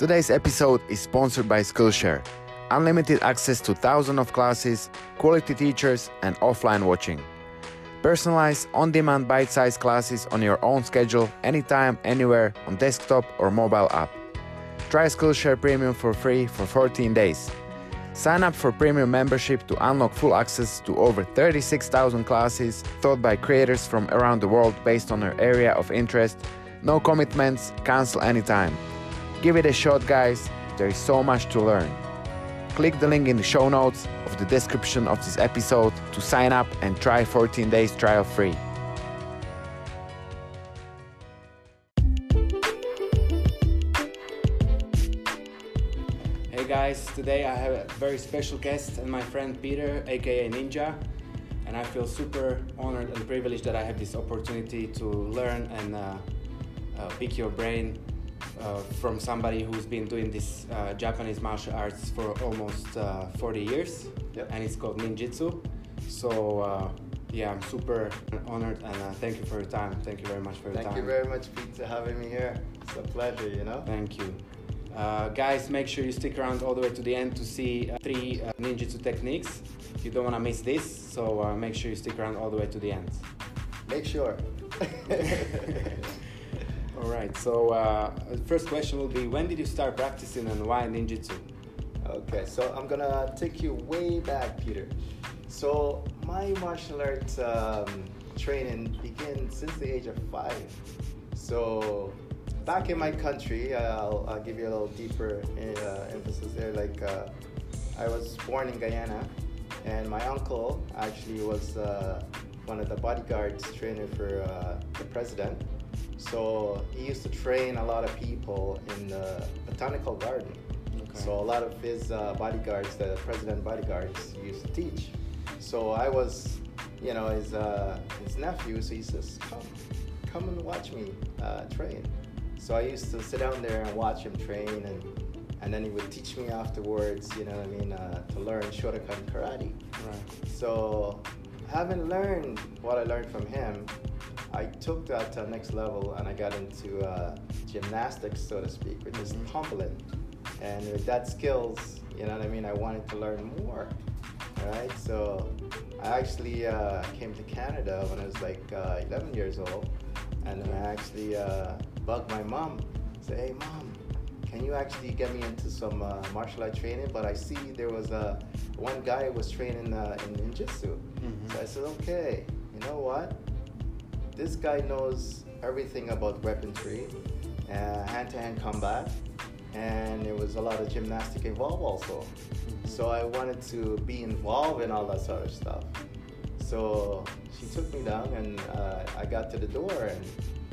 Today's episode is sponsored by Skillshare. Unlimited access to thousands of classes, quality teachers, and offline watching. Personalized, on demand, bite sized classes on your own schedule, anytime, anywhere, on desktop or mobile app. Try Skillshare Premium for free for 14 days. Sign up for premium membership to unlock full access to over 36,000 classes taught by creators from around the world based on your area of interest. No commitments, cancel anytime. Give it a shot, guys. There is so much to learn. Click the link in the show notes of the description of this episode to sign up and try 14 days trial free. Hey guys, today I have a very special guest and my friend Peter, aka Ninja, and I feel super honored and privileged that I have this opportunity to learn and uh, uh, pick your brain uh, from somebody who's been doing this uh, Japanese martial arts for almost uh, 40 years, Yep. and it's called ninjutsu. So uh, yeah, I'm super honored and uh, thank you for your time. Thank you very much for your Thank time. Thank you very much, Pete, for having me here. It's a pleasure, you know. Thank you. Uh, guys, make sure you stick around all the way to the end to see uh, three uh, ninjutsu techniques. You don't want to miss this, so uh, make sure you stick around all the way to the end. Make sure. All right. So uh, first question will be: When did you start practicing and why ninjutsu? okay, so I'm gonna take you way back, Peter. So my martial arts um, training began since the age of five. So back in my country, I'll, I'll give you a little deeper uh, emphasis there. Like uh, I was born in Guyana, and my uncle actually was uh, one of the bodyguards trainer for uh, the president. So he used to train a lot of people in the botanical garden. Okay. So a lot of his uh, bodyguards, the president bodyguards, used to teach. So I was, you know, his uh, his nephew. So he says, "Come, come and watch me uh, train." So I used to sit down there and watch him train, and and then he would teach me afterwards. You know what I mean? Uh, to learn Shotokan karate. Right. So, having learned what I learned from him, I took that to the next level and I got into uh, gymnastics, so to speak, which is tumbling. And with that skills, you know what I mean, I wanted to learn more. Right? So, I actually uh, came to Canada when I was like uh, 11 years old. And I actually uh, bugged my mom, say, hey, mom, can you actually get me into some uh, martial art training? But I see there was uh, one guy was training uh, in ninjutsu. Mhm. So I said, okay, you know what? This guy knows everything about weaponry, uh, hand-to-hand combat, and there was a lot of gymnastic involved also. So I wanted to be involved in all that sort of stuff. So she took me down, and uh, I got to the door, and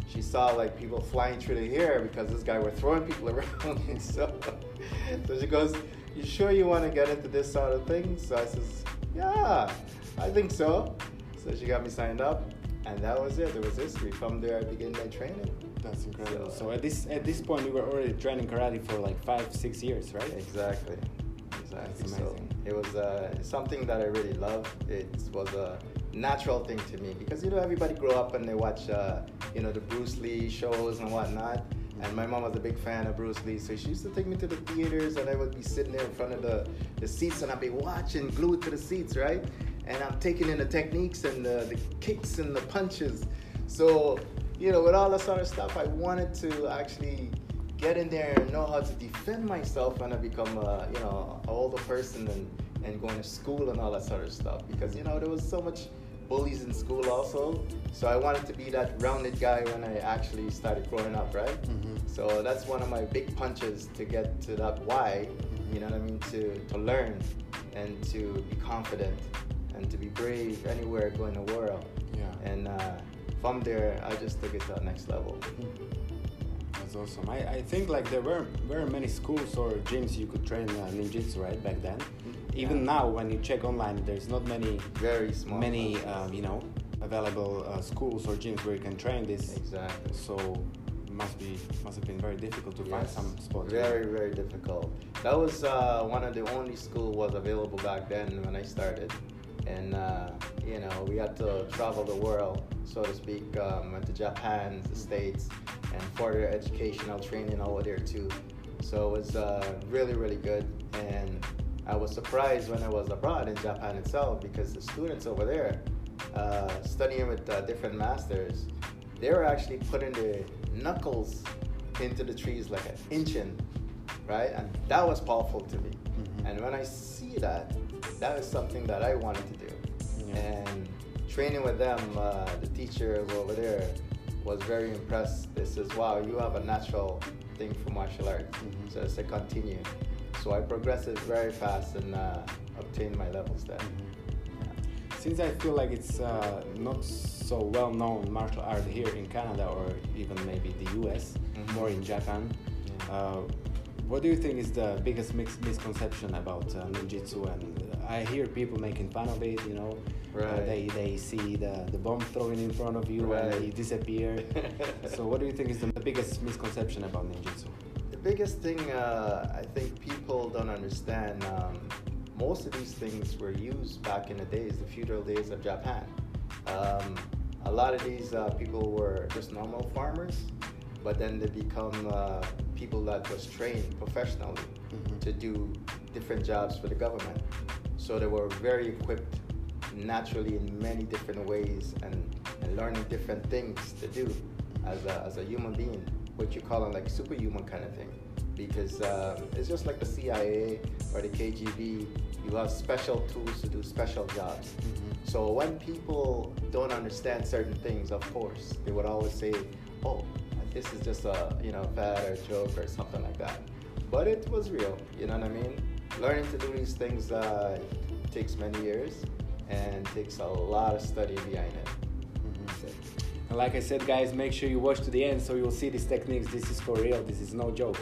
she saw like people flying through the air because this guy were throwing people around. and so, so she goes, "You sure you want to get into this sort of thing?" So I says, "Yeah, I think so." So she got me signed up, and that was it. It was history. From there, I began my training. That's incredible. So, So at this at this point, you were already training karate for like five, six years, right? Exactly. Exactly. That's So it was uh, something that I really loved. It was a natural thing to me because you know everybody grow up and they watch uh, you know the Bruce Lee shows and whatnot. And my mom was a big fan of Bruce Lee, so she used to take me to the theaters, and I would be sitting there in front of the, the seats, and I'd be watching, glued to the seats, right? And I'm taking in the techniques and the, the kicks and the punches. So, you know, with all that sort of stuff, I wanted to actually get in there and know how to defend myself when I become a you know an older person and and going to school and all that sort of stuff because you know there was so much bullies in school also so I wanted to be that rounded guy when I actually started growing up right Mhm. so that's one of my big punches to get to that why you know what I mean to to learn and to be confident and to be brave anywhere going in the world Yeah. and uh, from there I just took it to the next level That's awesome. I, I think like there were very many schools or gyms you could train uh, ninjutsu right back then. Even now, when you check online, there's not many very small many um, you know available uh, schools or gyms where you can train this. Exactly. So it must be must have been very difficult to find some spots. Very, very difficult. That was uh, one of the only school was available back then when I started, and uh, you know we had to travel the world, so to speak. Um, went to Japan, the States, and further educational training over there too. So it was uh, really, really good. And I was surprised when I was abroad in Japan itself because the students over there uh, studying with uh, different masters, they were actually putting their knuckles into the trees like an inch in, right? And that was powerful to me. Mm-hmm. And when I see that, that is something that I wanted to do. Yeah. And training with them, uh, the teacher over there was very impressed. They says, "Wow, you have a natural thing for martial arts." Mm-hmm. So I said, "Continue." So I progressed very fast and uh, obtained my levels there. Mm-hmm. Since I feel like it's uh, not so well known martial art here in Canada or even maybe the US, mm-hmm. more in Japan. Uh, what do you think is the biggest mix- misconception about uh, ninjutsu? And I hear people making fun of it. You know, uh, right. uh, they they see the, the bomb thrown in front of you right. and they disappear. so, what do you think is the biggest misconception about ninjutsu? The biggest thing uh, I think people don't understand. Um, most of these things were used back in the days, the feudal days of Japan. Um, a lot of these uh, people were just normal farmers but then they become uh, people that was trained professionally mm-hmm. to do different jobs for the government. So they were very equipped naturally in many different ways and, and learning different things to do as a, as a human being, what you call it like superhuman kind of thing. Because um, it's just like the CIA or the KGB, you have special tools to do special jobs. Mm-hmm. So when people don't understand certain things, of course, they would always say, oh, this is just a you know fad or joke or something like that. But it was real, you know what I mean? Learning to do these things uh, takes many years and takes a lot of study behind it. Like I said, guys, make sure you watch to the end so you'll see these techniques. This is for real. This is no joke.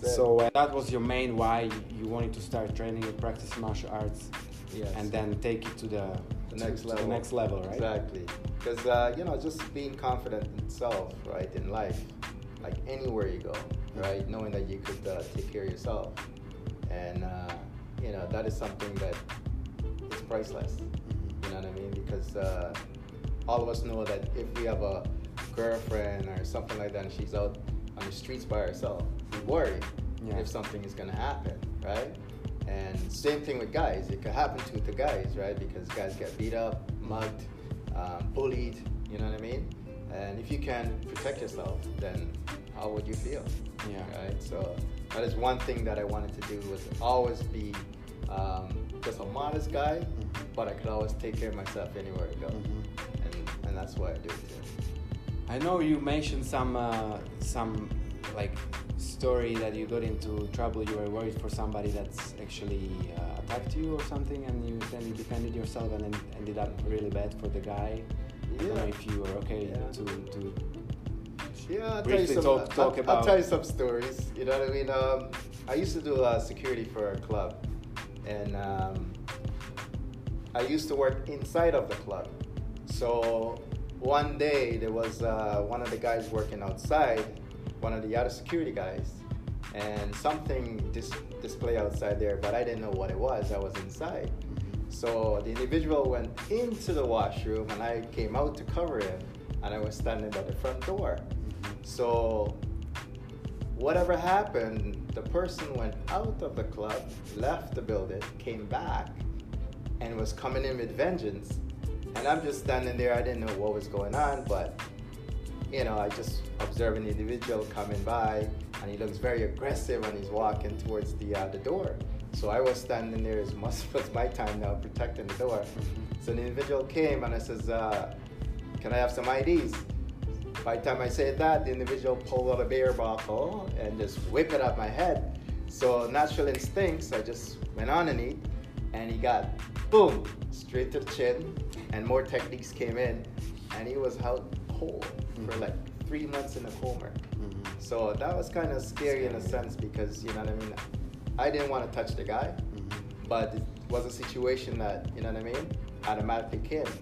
So uh, that was your main why you wanted to start training and practice martial arts, yes. and then take it to the the next to, level. To the next level, right? Exactly. Because uh, you know, just being confident in self, right, in life, like anywhere you go, right, knowing that you could uh, take care of yourself, and uh, you know that is something that is priceless. You know what I mean? Because uh, all of us know that if we have a girlfriend or something like that, and she's out on the streets by herself, we worry yeah. if something is gonna happen, right? And same thing with guys. It could happen to the guys, right? Because guys get beat up, mugged, um, bullied. You know what I mean? And if you can protect yourself, then how would you feel? Yeah. Right. So that is one thing that I wanted to do was always be um, just a modest guy, mm-hmm. but I could always take care of myself anywhere I go, mm-hmm. And that's why I do it. I know you mentioned some uh, some like story that you got into trouble you were worried for somebody that's actually uh, attacked you or something and you then you defended yourself and then ended up really bad for the guy yeah. I don't know if you were okay yeah. to, to yeah, I'll tell, some, talk, talk I'll, I'll, tell you some stories. You know what I mean? Um, I used to do uh, security for a club, and um, I used to work inside of the club. So one day there was uh, one of the guys working outside one of the other security guys, and something dis- display outside there, but I didn't know what it was. I was inside. So the individual went into the washroom, and I came out to cover him, and I was standing at the front door. So whatever happened, the person went out of the club, left the building, came back, and was coming in with vengeance. And I'm just standing there. I didn't know what was going on, but you know, I just observe an individual coming by, and he looks very aggressive, and he's walking towards the uh, the door. So I was standing there as much as my time now, protecting the door. Mm-hmm. So the individual came, and I says, uh, "Can I have some IDs?" By the time I said that, the individual pulled out a beer bottle and just whipped it at my head. So natural instincts, I just went on and eat, and he got boom straight to chin, and more techniques came in, and he was held whole mm-hmm. for like three months in a coma. Mm-hmm. So that was kind of scary in a sense because you know what I mean. I didn't want to touch the guy, mm-hmm. but it was a situation that you know what I mean automatically came,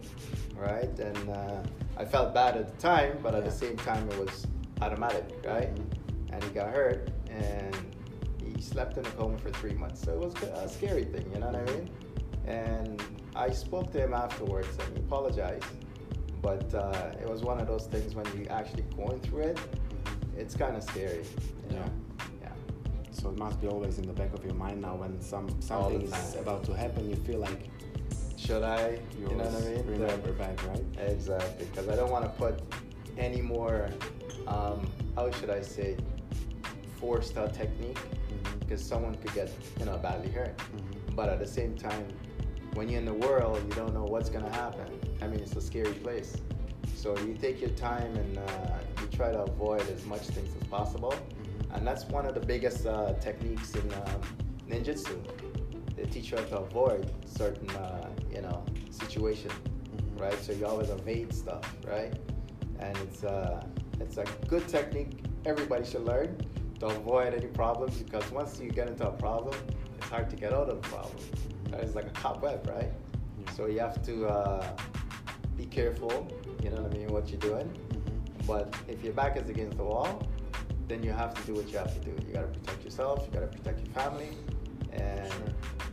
right? And uh, I felt bad at the time, but at yeah. the same time it was automatic, right? Mm-hmm. And he got hurt and he slept in a coma for three months. So it was a scary thing, you know what I mean? And I spoke to him afterwards and he apologized but uh, it was one of those things when you actually going through it, it's kind of scary. You know? Yeah. So it must be always in the back of your mind now when some something is about to happen. You feel like should I? You, you know what I mean? Remember back, right? Exactly, because I don't want to put any more. Um, how should I say? Forced out technique, because mm-hmm. someone could get you know badly hurt. Mm-hmm. But at the same time, when you're in the world, you don't know what's gonna happen. I mean, it's a scary place. So you take your time and uh, you try to avoid as much things as possible. Mm-hmm. And that's one of the biggest uh, techniques in um, ninjutsu. They teach you how to avoid certain, uh, you know, situation, mm-hmm. right? So you always evade stuff, right? And it's uh, it's a good technique everybody should learn to avoid any problems because once you get into a problem, it's hard to get out of the problem. Right? It's like a cobweb, right? Yeah. So you have to uh, be careful you know what I mean, what you're doing. Mm-hmm. But if your back is against the wall, then you have to do what you have to do. You got to protect yourself, you got to protect your family, and sure.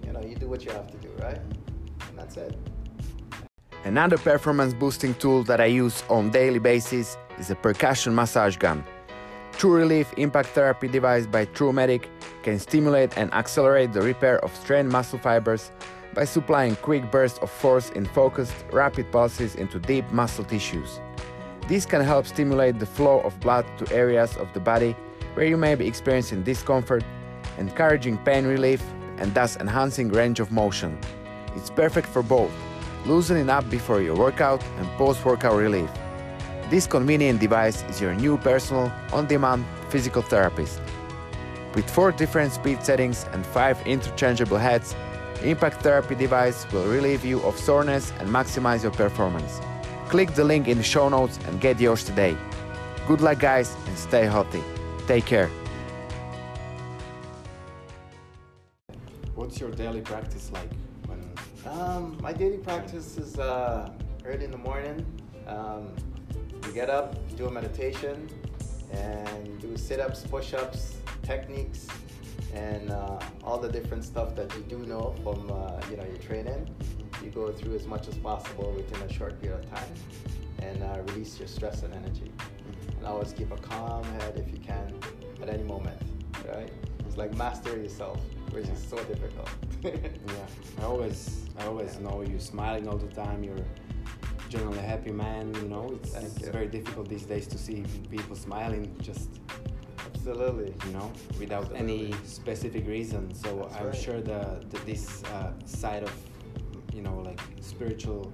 you know, you do what you have to do, right? And that's it. Another performance boosting tool that I use on daily basis is a percussion massage gun. True Relief impact therapy device by TruMedic can stimulate and accelerate the repair of strained muscle fibers by supplying quick bursts of force in focused, rapid pulses into deep muscle tissues. This can help stimulate the flow of blood to areas of the body where you may be experiencing discomfort, encouraging pain relief, and thus enhancing range of motion. It's perfect for both loosening up before your workout and post workout relief. This convenient device is your new personal, on demand physical therapist. With four different speed settings and five interchangeable heads, Impact Therapy device will relieve you of soreness and maximize your performance. Click the link in the show notes and get yours today. Good luck, guys, and stay healthy. Take care. What's your daily practice like? When um, my daily practice is uh, early in the morning. Um, you get up, do a meditation, and do sit-ups, push-ups, techniques, and uh, all the different stuff that you do know from uh, you know your training. You go through as much as possible within a short period of time, and uh, release your stress and energy. And always keep a calm head if you can at any moment. Right? It's like master yourself, which is so difficult. yeah, I always I always yeah. know you're smiling all the time. You're generally a happy man. You know, it's, it's very difficult these days to see people smiling just Absolutely. You know, without Absolutely. any specific reason. So That's I'm right. sure the, the this uh, side of you know like spiritual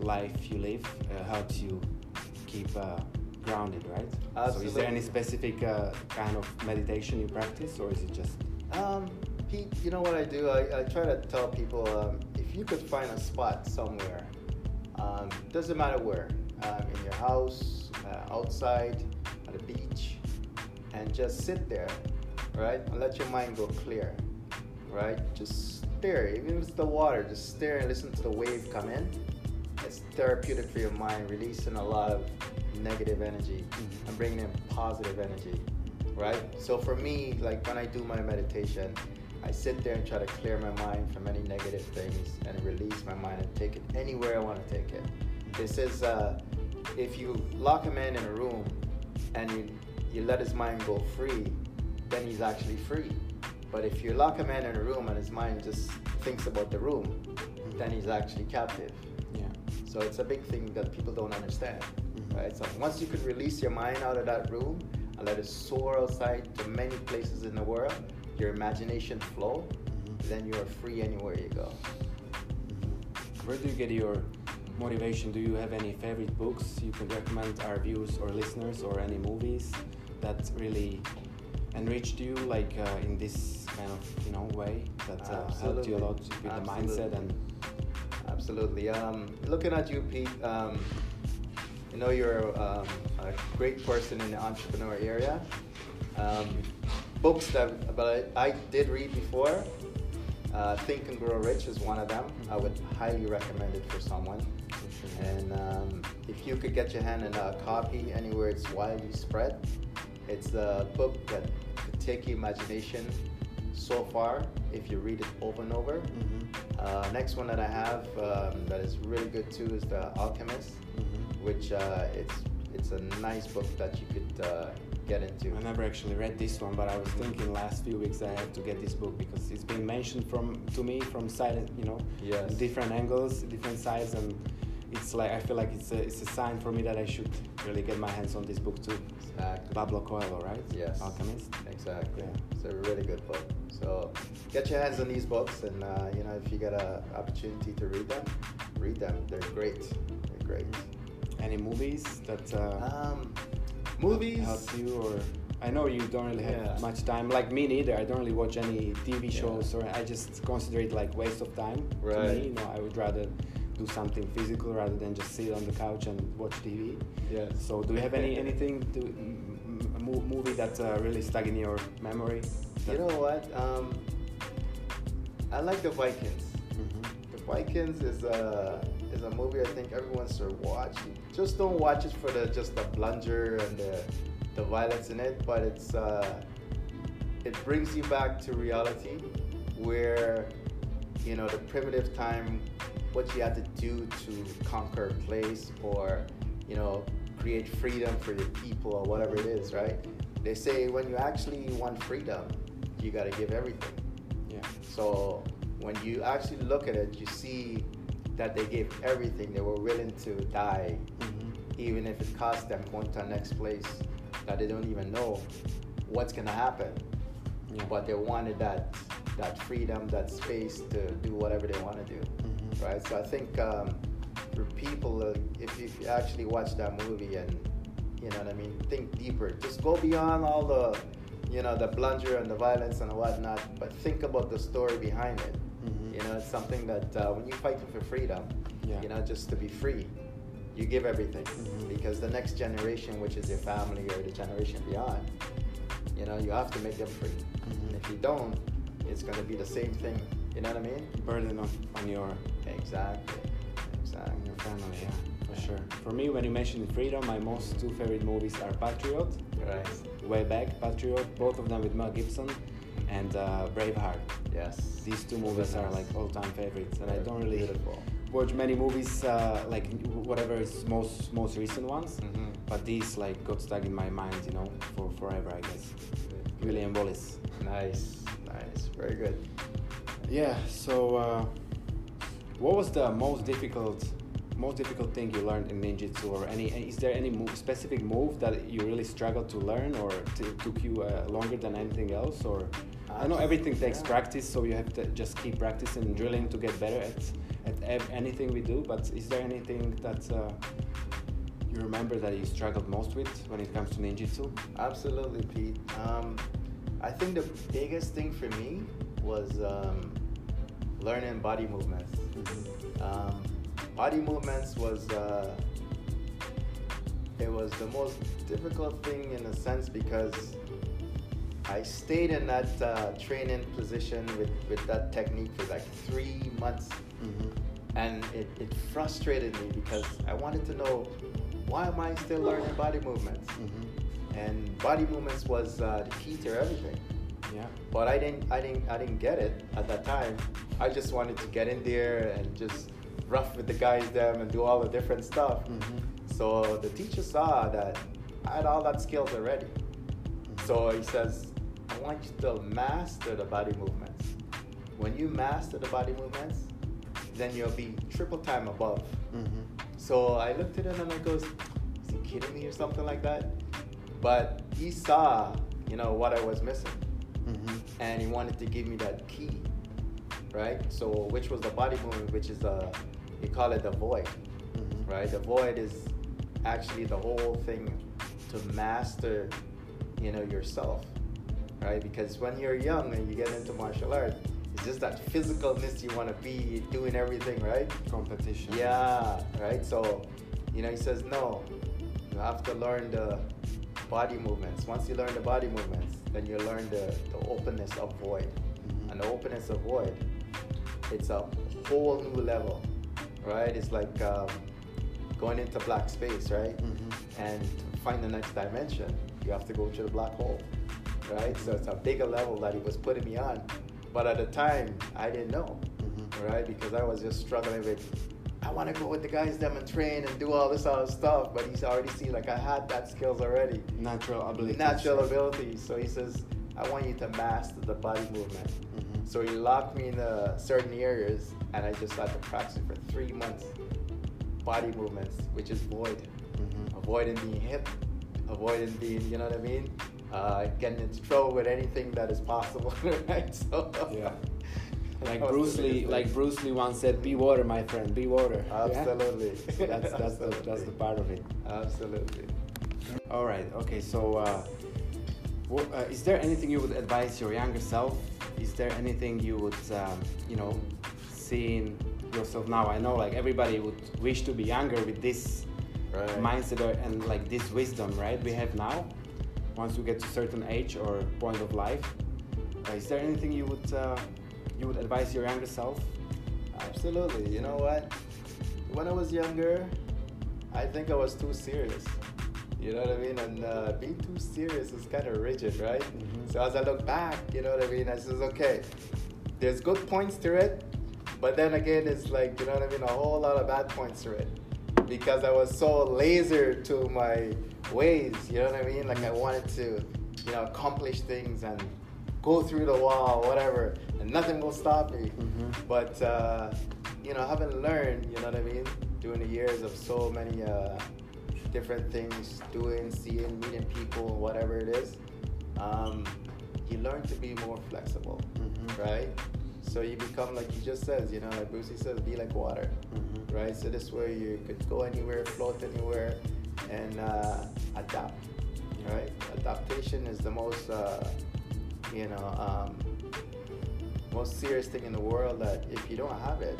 life you live uh, helps you keep uh, grounded, right? Absolutely. So is there any specific uh, kind of meditation you practice, or is it just? Um, Pete, you know what I do? I, I try to tell people um, if you could find a spot somewhere, um, doesn't matter where, um, in your house, uh, outside, at the beach, and just sit there, right? And let your mind go clear, right? Just stare, even if it's the water, just stare and listen to the wave come in. It's therapeutic for your mind, releasing a lot of negative energy mm-hmm. and bringing in positive energy, right? So for me, like when I do my meditation, I sit there and try to clear my mind from any negative things and release my mind and take it anywhere I want to take it. This is uh, if you lock a man in a room and you you let his mind go free, then he's actually free. But if you lock a man in a room and his mind just thinks about the room, then he's actually captive. Yeah. So it's a big thing that people don't understand, mm-hmm. right? So once you can release your mind out of that room and let it soar outside to many places in the world, your imagination flow, mm-hmm. then you are free anywhere you go. Where do you get your motivation? Do you have any favorite books you can recommend our viewers or listeners, or any movies? that really enriched you like uh, in this kind of you know way that uh, helped you a lot with Absolutely. the mindset and Absolutely. Um, looking at you, Pete, um, you know you're um, a great person in the entrepreneur area. Um, books that but I, I, did read before. Uh, Think and Grow Rich is one of them. I would highly recommend it for someone. And um, if you could get your hand in a copy anywhere it's widely spread, it's a book that could take your imagination so far if you read it over and over. Mm-hmm. Uh, next one that I have um, that is really good too is The Alchemist, mm-hmm. which uh, it's it's a nice book that you could uh, get into. I never actually read this one, but I was thinking last few weeks I have to get this book because it's been mentioned from to me from side, you know, Yes. different angles, different sides, and it's like I feel like it's a it's a sign for me that I should really get my hands on this book too. Exactly. Pablo Coelho, right? Yes. Alchemist. Exactly. Yeah. It's a really good book. So get your hands on these books, and uh, you know if you get an opportunity to read them, read them. They're great. They're great. Any movies that uh, Um, movies. helped you, or I know you don't really have Yeah. much time. Like me neither. I don't really watch any TV Yeah. shows, or I just consider it like waste of time. To Right. me, you know, I would rather do something physical rather than just sit on the couch and watch TV. Yes. So, do you have any anything to m- m- a mo- movie that uh, really stuck in your memory? You know what? Um, I like the Vikings. Mhm. The Vikings is a is a movie I think everyone should watch. Just don't watch it for the just the blunder and the the violence in it, but it's uh, it brings you back to reality where you know the primitive time, what you had to do to conquer a place or you know create freedom for your people or whatever it is, right? They say when you actually want freedom, you got to give everything. Yeah. So when you actually look at it, you see that they gave everything. They were willing to die, Mhm. even if it cost them going to the next place that they don't even know what's gonna happen. Yeah. But they wanted that that freedom, that space to do whatever they want to do, Mhm. right? So I think um, for people, uh, if, if you actually watch that movie and you know what I mean, think deeper. Just go beyond all the you know the blunder and the violence and whatnot, but think about the story behind it. Mhm. You know, it's something that uh, when you fight for freedom, Yeah. you know, just to be free, you give everything Mhm. because the next generation, which is your family or the generation beyond, you know, you have to make them free. Mhm. If you don't, it's going to be the same thing. You know what I mean? burden on, on your Exactly. on Exactly. your family, yeah, for sure. For me, when you mentioned freedom, my most two favorite movies are Patriot, Right. way back, Patriot, both of them with Mel Gibson, and uh, Braveheart. Yes. These two movies are like all-time favorites, and I They're don't really beautiful. watch many movies uh, like whatever is most most recent ones. Mhm. But these like got stuck in my mind, you know, for forever, I guess. William Wallace. Nice. Nice. Very good. Yeah. So, uh, what was the most difficult, most difficult thing you learned in ninjutsu, or any? Is there any move, specific move that you really struggled to learn, or t- took you uh, longer than anything else? Or I know everything takes Yeah. practice, so you have to just keep practicing and drilling to get better at at anything we do. But is there anything that uh, you remember that you struggled most with when it comes to ninjutsu? Absolutely, Pete. Um, I think the biggest thing for me was um, learning body movements. Um, body movements was uh, it was the most difficult thing in a sense because I stayed in that uh, training position with, with that technique for like three months Mm-hmm. and it, it frustrated me because I wanted to know why am I still learning body movements? Mm-hmm. And body movements was uh, the key to everything. Yeah. But I didn't, I didn't, I didn't get it at that time. I just wanted to get in there and just rough with the guys them and do all the different stuff. Mm-hmm. So the teacher saw that I had all that skills already. So he says, want you to master the body movements. When you master the body movements, then you'll be triple time above. Mm-hmm. So I looked at him and I goes, is he kidding me or something like that? But he saw, you know, what I was missing. Mm-hmm. And he wanted to give me that key, right? So which was the body movement, which is a, you call it the void, Mm-hmm. right? The void is actually the whole thing to master, you know, yourself, right? Because when you're young and you get into martial art, it's just that physicalness you want to be doing everything, right? Competition. Yeah, right. So, you know, he says no. You have to learn the body movements. Once you learn the body movements, then you learn the, the openness of void. Mhm. And the openness of void, it's a whole new level, right? It's like um, going into black space, right? Mhm. And to find the next dimension, you have to go to the black hole, right? So it's a bigger level that he was putting me on. But at the time, I didn't know Mhm. right? Because I was just struggling with I want to go with the guys them and train and do all this other stuff. But he's already seen like I had that skills already. Natural ability. Natural ability. So he says, I want you to master the body movement. Mm-hmm. So he locked me in uh, certain areas, and I just had to practice for three months. Body movements, which is void, Mhm. avoiding being hit, avoiding being, you know what I mean, uh, getting into trouble with anything that is possible, right? So Yeah. Like Bruce Lee, like. Bruce Lee once said, "Be water, my friend. Be water." Yeah? Absolutely. So that's that's the that's the part of it. Absolutely. All right. Okay. So, uh, wha- uh, is there anything you would advise your younger self? Is there anything you would, um, you know, seeing yourself now? I know, like everybody would wish to be younger with this Right. mindset and like this wisdom, right? We have now. Once you get to a certain age or point of life, uh, is there anything you would uh, you would advise your younger self? Absolutely. You know what? When I was younger, I think I was too serious. You know what I mean? And uh, being too serious is kind of rigid, right? Mhm. So as I look back, you know what I mean? I says, okay, there's good points to it, but then again, it's like, you know what I mean? A whole lot of bad points to it. Because I was so laser to my ways, you know what I mean? Like I wanted to, you know, accomplish things and go through the wall, whatever, and nothing will stop me. Mhm. But uh, you know, having learned, you know what I mean, during the years of so many uh, different things, doing, seeing, meeting people, whatever it is, um, you learn to be more flexible, Mhm. right? So you become like you just says, you know, like Brucey says, be like water, Mhm. right? So this way you could go anywhere, float anywhere, and uh, adapt, right? Adaptation is the most, uh, you know, um, most serious thing in the world that if you don't have it,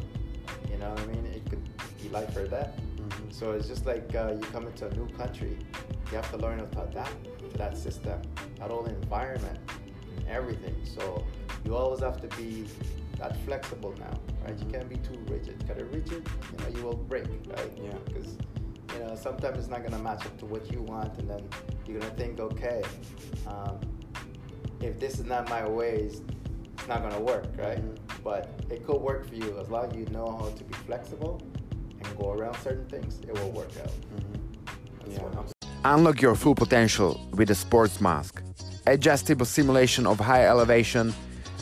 you know what I mean, it could be life or death. Mhm. So it's just like uh, you come into a new country, you have to learn how to adapt to that system, that whole environment, everything. So you always have to be that flexible now, right? You can't be too rigid. Because rigid, you know, you will break, right? Yeah. Because you know sometimes it's not gonna match up to what you want, and then you're gonna think, okay, um, if this is not my ways, it's not gonna work, right? Mhm. But it could work for you as long as you know how to be flexible and go around certain things. It will work out. Mhm. That's Yeah. what I'm Unlock your full potential with a Sports Mask. Adjustable simulation of high elevation,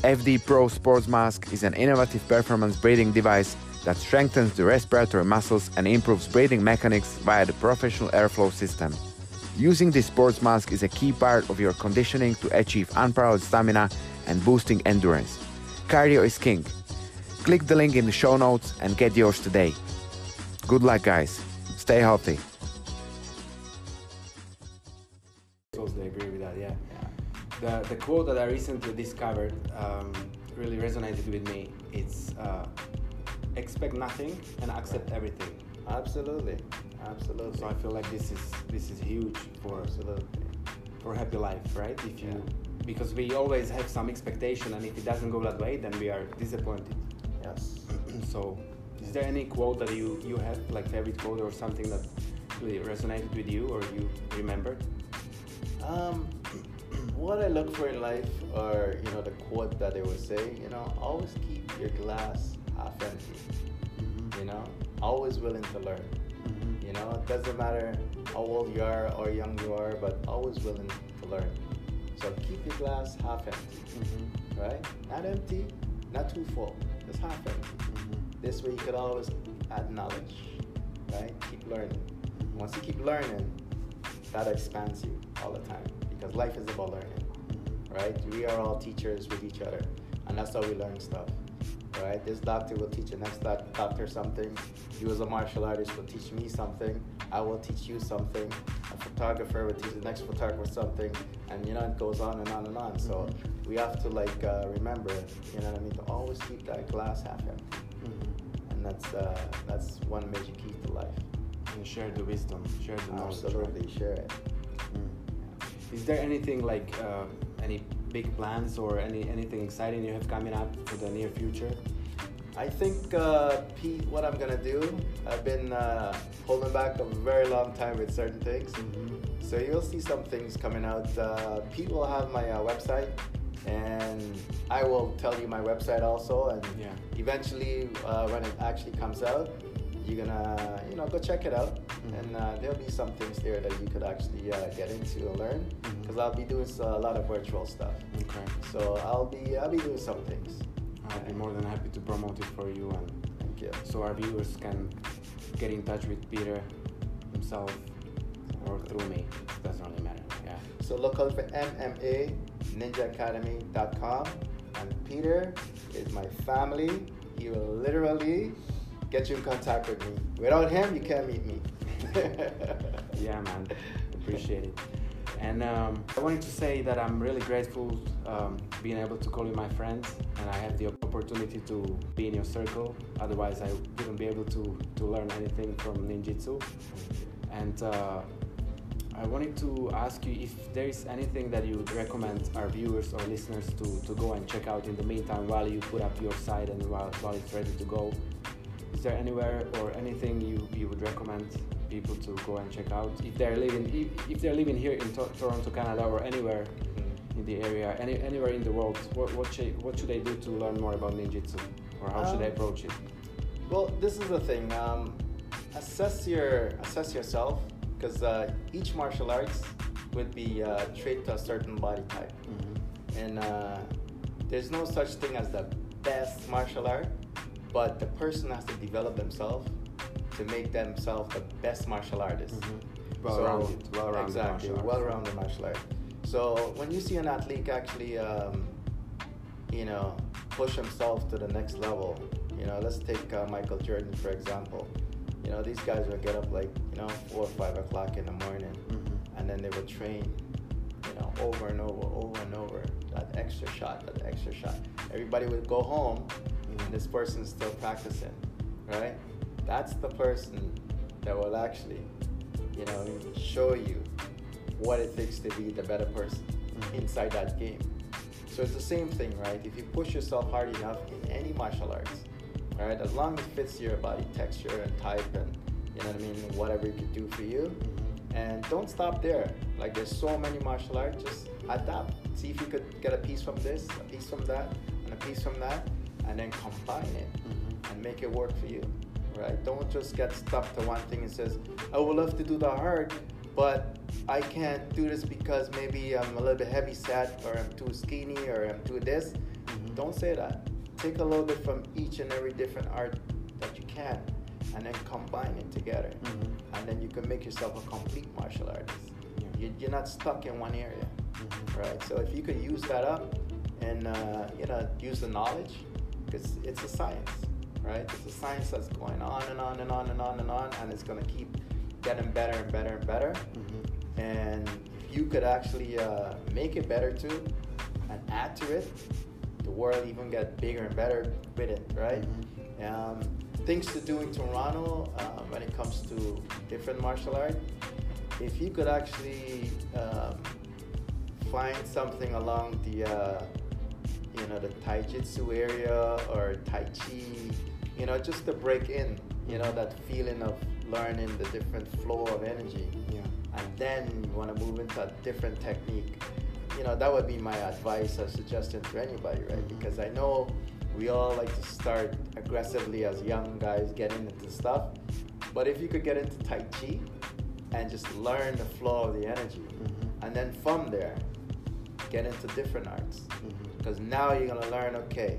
FD Pro Sports Mask is an innovative performance breathing device that strengthens the respiratory muscles and improves breathing mechanics via the professional airflow system. Using this sports mask is a key part of your conditioning to achieve unparalleled stamina and boosting endurance. Cardio is king. Click the link in the show notes and get yours today. Good luck, guys. Stay healthy. Totally agree with that. Yeah. The the quote that I recently discovered um, really resonated with me. It's uh, expect nothing and accept everything. Absolutely, absolutely. So I feel like this is this is huge for absolutely. for happy life, right? If you Yeah. because we always have some expectation, and if it doesn't go that way, then we are disappointed. Yes. so, is there any quote that you you have like favorite quote or something that really resonated with you or you remembered? Um, what I look for in life are, you know, the quote that they would say, you know, always keep your glass half empty. Mm-hmm. You know, always willing to learn. Mm-hmm. You know, it doesn't matter how old you are or young you are, but always willing to learn. So keep your glass half empty, Mm-hmm. right? Not empty, not too full, just half empty. Mm-hmm. This way you could always add knowledge, right? Keep learning. Once you keep learning, that expands you all the time because life is about learning, right? We are all teachers with each other, and that's how we learn stuff, right? This doctor will teach the next doc- doctor something. You, as a martial artist, will teach me something. I will teach you something. A photographer will teach the next photographer something, and you know it goes on and on and on. So we have to like uh, remember, you know what I mean, to always keep that glass half empty, Mm-hmm. and that's uh, that's one major key to life. And share the wisdom, share the knowledge. right? Absolutely, share it. Mm. Is there anything like uh, any big plans or any anything exciting you have coming up for the near future? I think, uh, Pete, what I'm gonna do, I've been uh, holding back a very long time with certain things. So you'll see some things coming out. Uh, Pete will have my uh, website, and I will tell you my website also. And Yeah. eventually, uh, when it actually comes out, you're gonna you know go check it out Mhm. and uh, there'll be some things there that you could actually uh, get into and learn because i'll be doing a lot of virtual stuff Okay. so i'll be i'll be doing some things I'll be more than happy to promote it for you and thank you so our viewers can get in touch with Peter himself or through me. It doesn't really matter. Yeah. so look out for mma ninjaacademy.com and peter is my family he will literally get you in contact with me without him you can't meet me Yeah, man. Appreciate it. And um, I wanted to say that I'm really grateful um, being able to call you my friend, and I have the opportunity to be in your circle. Otherwise, I wouldn't be able to, to learn anything from ninjutsu. And uh, I wanted to ask you if there is anything that you would recommend our viewers or listeners to, to go and check out in the meantime while you put up your site and while, while it's ready to go. Is there anywhere or anything you, you would recommend people to go and check out if they're living if, if they're living here in to- Toronto, Canada, or anywhere in the area, any, anywhere in the world? What what should, what should they do to learn more about ninjutsu, or how should they Um, approach it? Well, this is the thing. Um, assess your assess yourself because uh, each martial arts would be uh, trained to a certain body type, Mm-hmm. and uh, there's no such thing as the best martial art, but the person has to develop themselves to make themselves the best martial artist. Mm-hmm. Well-rounded, well-rounded exactly, martial well-rounded martial art. So when you see an athlete actually, um, you know, push himself to the next level, you know, let's take uh, Michael Jordan for example. You know, these guys would get up like you know four or five o'clock in the morning, Mhm. and then they would train, you know, over and over, over and over. That extra shot, that extra shot. Everybody would go home, and this person is still practicing, right? That's the person that will actually, you know, show you what it takes to be the better person Mhm. inside that game. So it's the same thing, right? If you push yourself hard enough in any martial arts, right, as long as it fits your body texture and type and you know what I mean, whatever it could do for you, and don't stop there. Like there's so many martial arts, just adapt. See if you could get a piece from this, a piece from that, and a piece from that, and then combine it Mhm. and make it work for you. Right? Don't just get stuck to one thing and says, I would love to do the hard, but I can't do this because maybe I'm a little bit heavy set or I'm too skinny or I'm too this. Mhm. Don't say that. Take a little bit from each and every different art that you can and then combine it together Mhm. and then you can make yourself a complete martial artist. Yeah. You- You're not stuck in one area, Mhm. right? So if you could use that up and uh, you know use the knowledge, because it's a science, right? It's a science that's going on and on and on and on and on, and it's gonna keep getting better and better and better. Mhm. And if you could actually uh, make it better too, and add to it, the world even get bigger and better with it, right? Mhm. Um, things to do in Toronto uh, when it comes to different martial art. If you could actually um, find something along the, uh, you know, the Taijutsu area or Tai Chi, you know, just to break in, you know, that feeling of learning the different flow of energy Yeah. and then you want to move into a different technique you know that would be my advice or suggestion to anybody right Mhm. because i know we all like to start aggressively as young guys getting into stuff but if you could get into tai chi and just learn the flow of the energy Mhm. and then from there get into different arts Mhm. because now you're gonna learn okay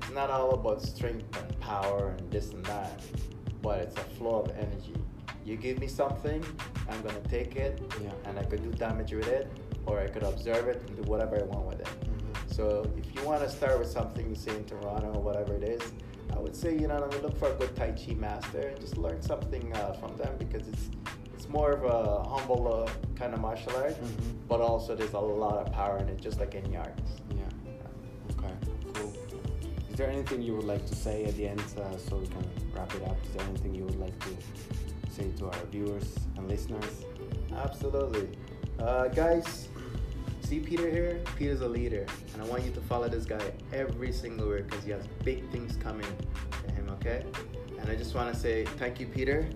it's not all about strength and power and this and that but it's a flow of energy you give me something i'm gonna take it Yeah. and i could do damage with it or i could observe it and do whatever i want with it Mhm. so if you want to start with something you say in toronto or whatever it is i would say you know look for a good tai chi master and just learn something uh, from them because it's it's more of a humble uh, kind of martial art Mhm. but also there's a lot of power in it just like any art Yeah. Okay. Cool. Is there anything you would like to say at the end uh, so we can wrap it up? Is there anything you would like to say to our viewers and listeners? Absolutely. Uh, guys, see Peter here? Peter's a leader, and I want you to follow this guy every single word because he has big things coming to him, okay? And I just want to say thank you, Peter,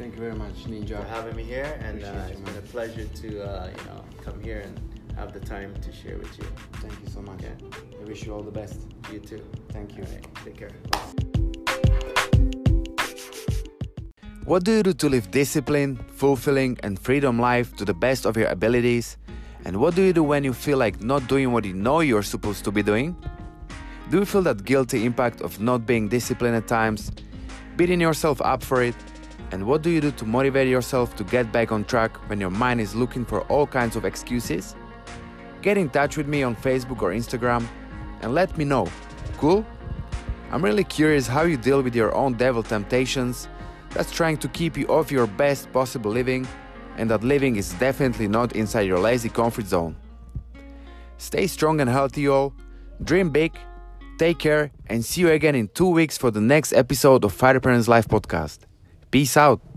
Thank you very much, Ninja. for having me here, and uh, Appreciate you, it's been a pleasure to, uh, you know, come here and have the time to share with you. Thank you so much. Yeah. I wish you all the best. You too. Thank you. All right, take care. What do you do to live disciplined, fulfilling, and freedom life to the best of your abilities? And what do you do when you feel like not doing what you know you're supposed to be doing? Do you feel that guilty impact of not being disciplined at times, beating yourself up for it? And what do you do to motivate yourself to get back on track when your mind is looking for all kinds of excuses? Get in touch with me on Facebook or Instagram and let me know. Cool? I'm really curious how you deal with your own devil temptations that's trying to keep you off your best possible living, and that living is definitely not inside your lazy comfort zone. Stay strong and healthy, all. Dream big, take care, and see you again in two weeks for the next episode of Fire Parents Life podcast. Peace out.